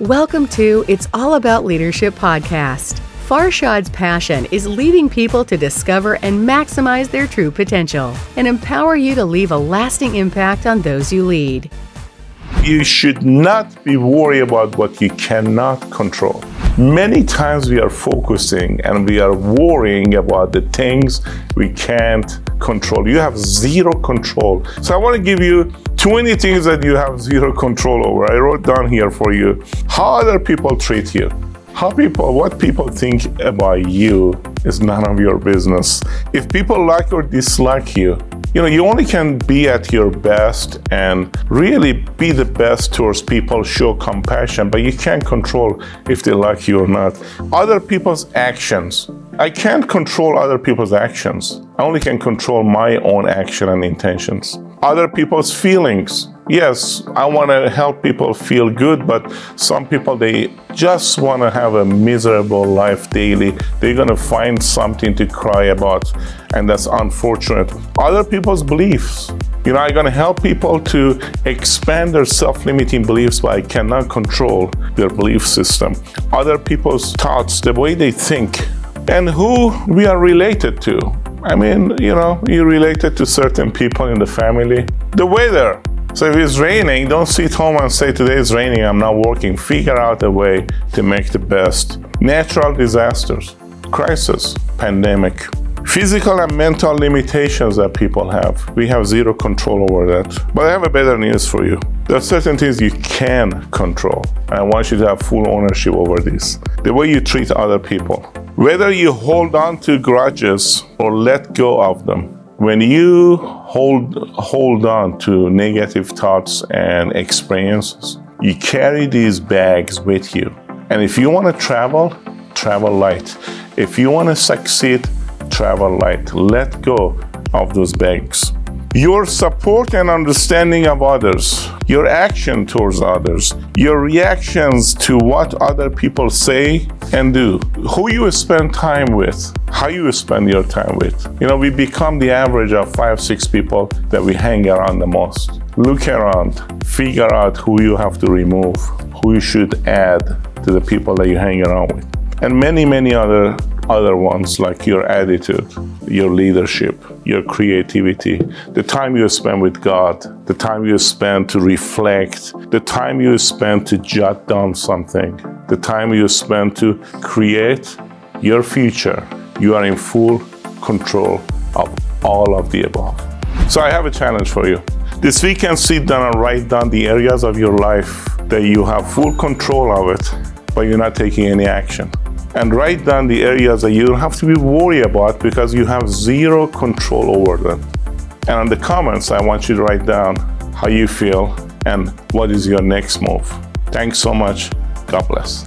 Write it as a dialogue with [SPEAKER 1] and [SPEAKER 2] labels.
[SPEAKER 1] Welcome to It's All About Leadership podcast. Farshad's passion is leading people to discover and maximize their true potential and empower you to leave a lasting impact on those you lead.
[SPEAKER 2] You should not be worried about what you cannot control. Many times we are focusing and we are worrying about the things we can't control. You have zero control. So I want to give you 20 things that you have zero control over. I wrote down here for you how other people treat you. How people, what people think about you is none of your business. If people like or dislike you, you know, you only can be at your best and really be the best towards people, show compassion, but you can't control if they like you or not. Other people's actions. I can't control other people's actions. I only can control my own action and intentions. Other people's feelings yes, I want to help people feel good, but some people, they just want to have a miserable life daily. They're going to find something to cry about, and that's unfortunate. Other people's beliefs. You know, I'm going to help people to expand their self limiting beliefs, but I cannot control their belief system. Other people's thoughts, the way they think, and who we are related to. I mean, you know, you're related to certain people in the family. The weather, so if it's raining, don't sit home and say, Today it's raining, I'm not working. Figure out a way to make the best. Natural disasters, crisis, pandemic, physical and mental limitations that people have. We have zero control over that. But I have a better news for you. There are certain things you can control. I want you to have full ownership over this. The way you treat other people. Whether you hold on to grudges or let go of them, when you hold hold on to negative thoughts and experiences you carry these bags with you. And if you want to travel travel light. If you want to succeed travel light. Let go of those bags. Your support and understanding of others, your action towards others, your reactions to what other people say and do, who you spend time with, how you spend your time with. You know, we become the average of five, six people that we hang around the most. Look around, figure out who you have to remove, who you should add to the people that you hang around with. And many, many other other ones like your attitude, your leadership, your creativity, the time you spend with God, the time you spend to reflect, the time you spend to jot down something, the time you spend to create your future. You are in full control of all of the above. So I have a challenge for you. This weekend, sit down and write down the areas of your life that you have full control of it, but you're not taking any action and write down the areas that you don't have to be worried about because you have zero control over them. And in the comments, I want you to write down how you feel and what is your next move. Thanks so much. God bless.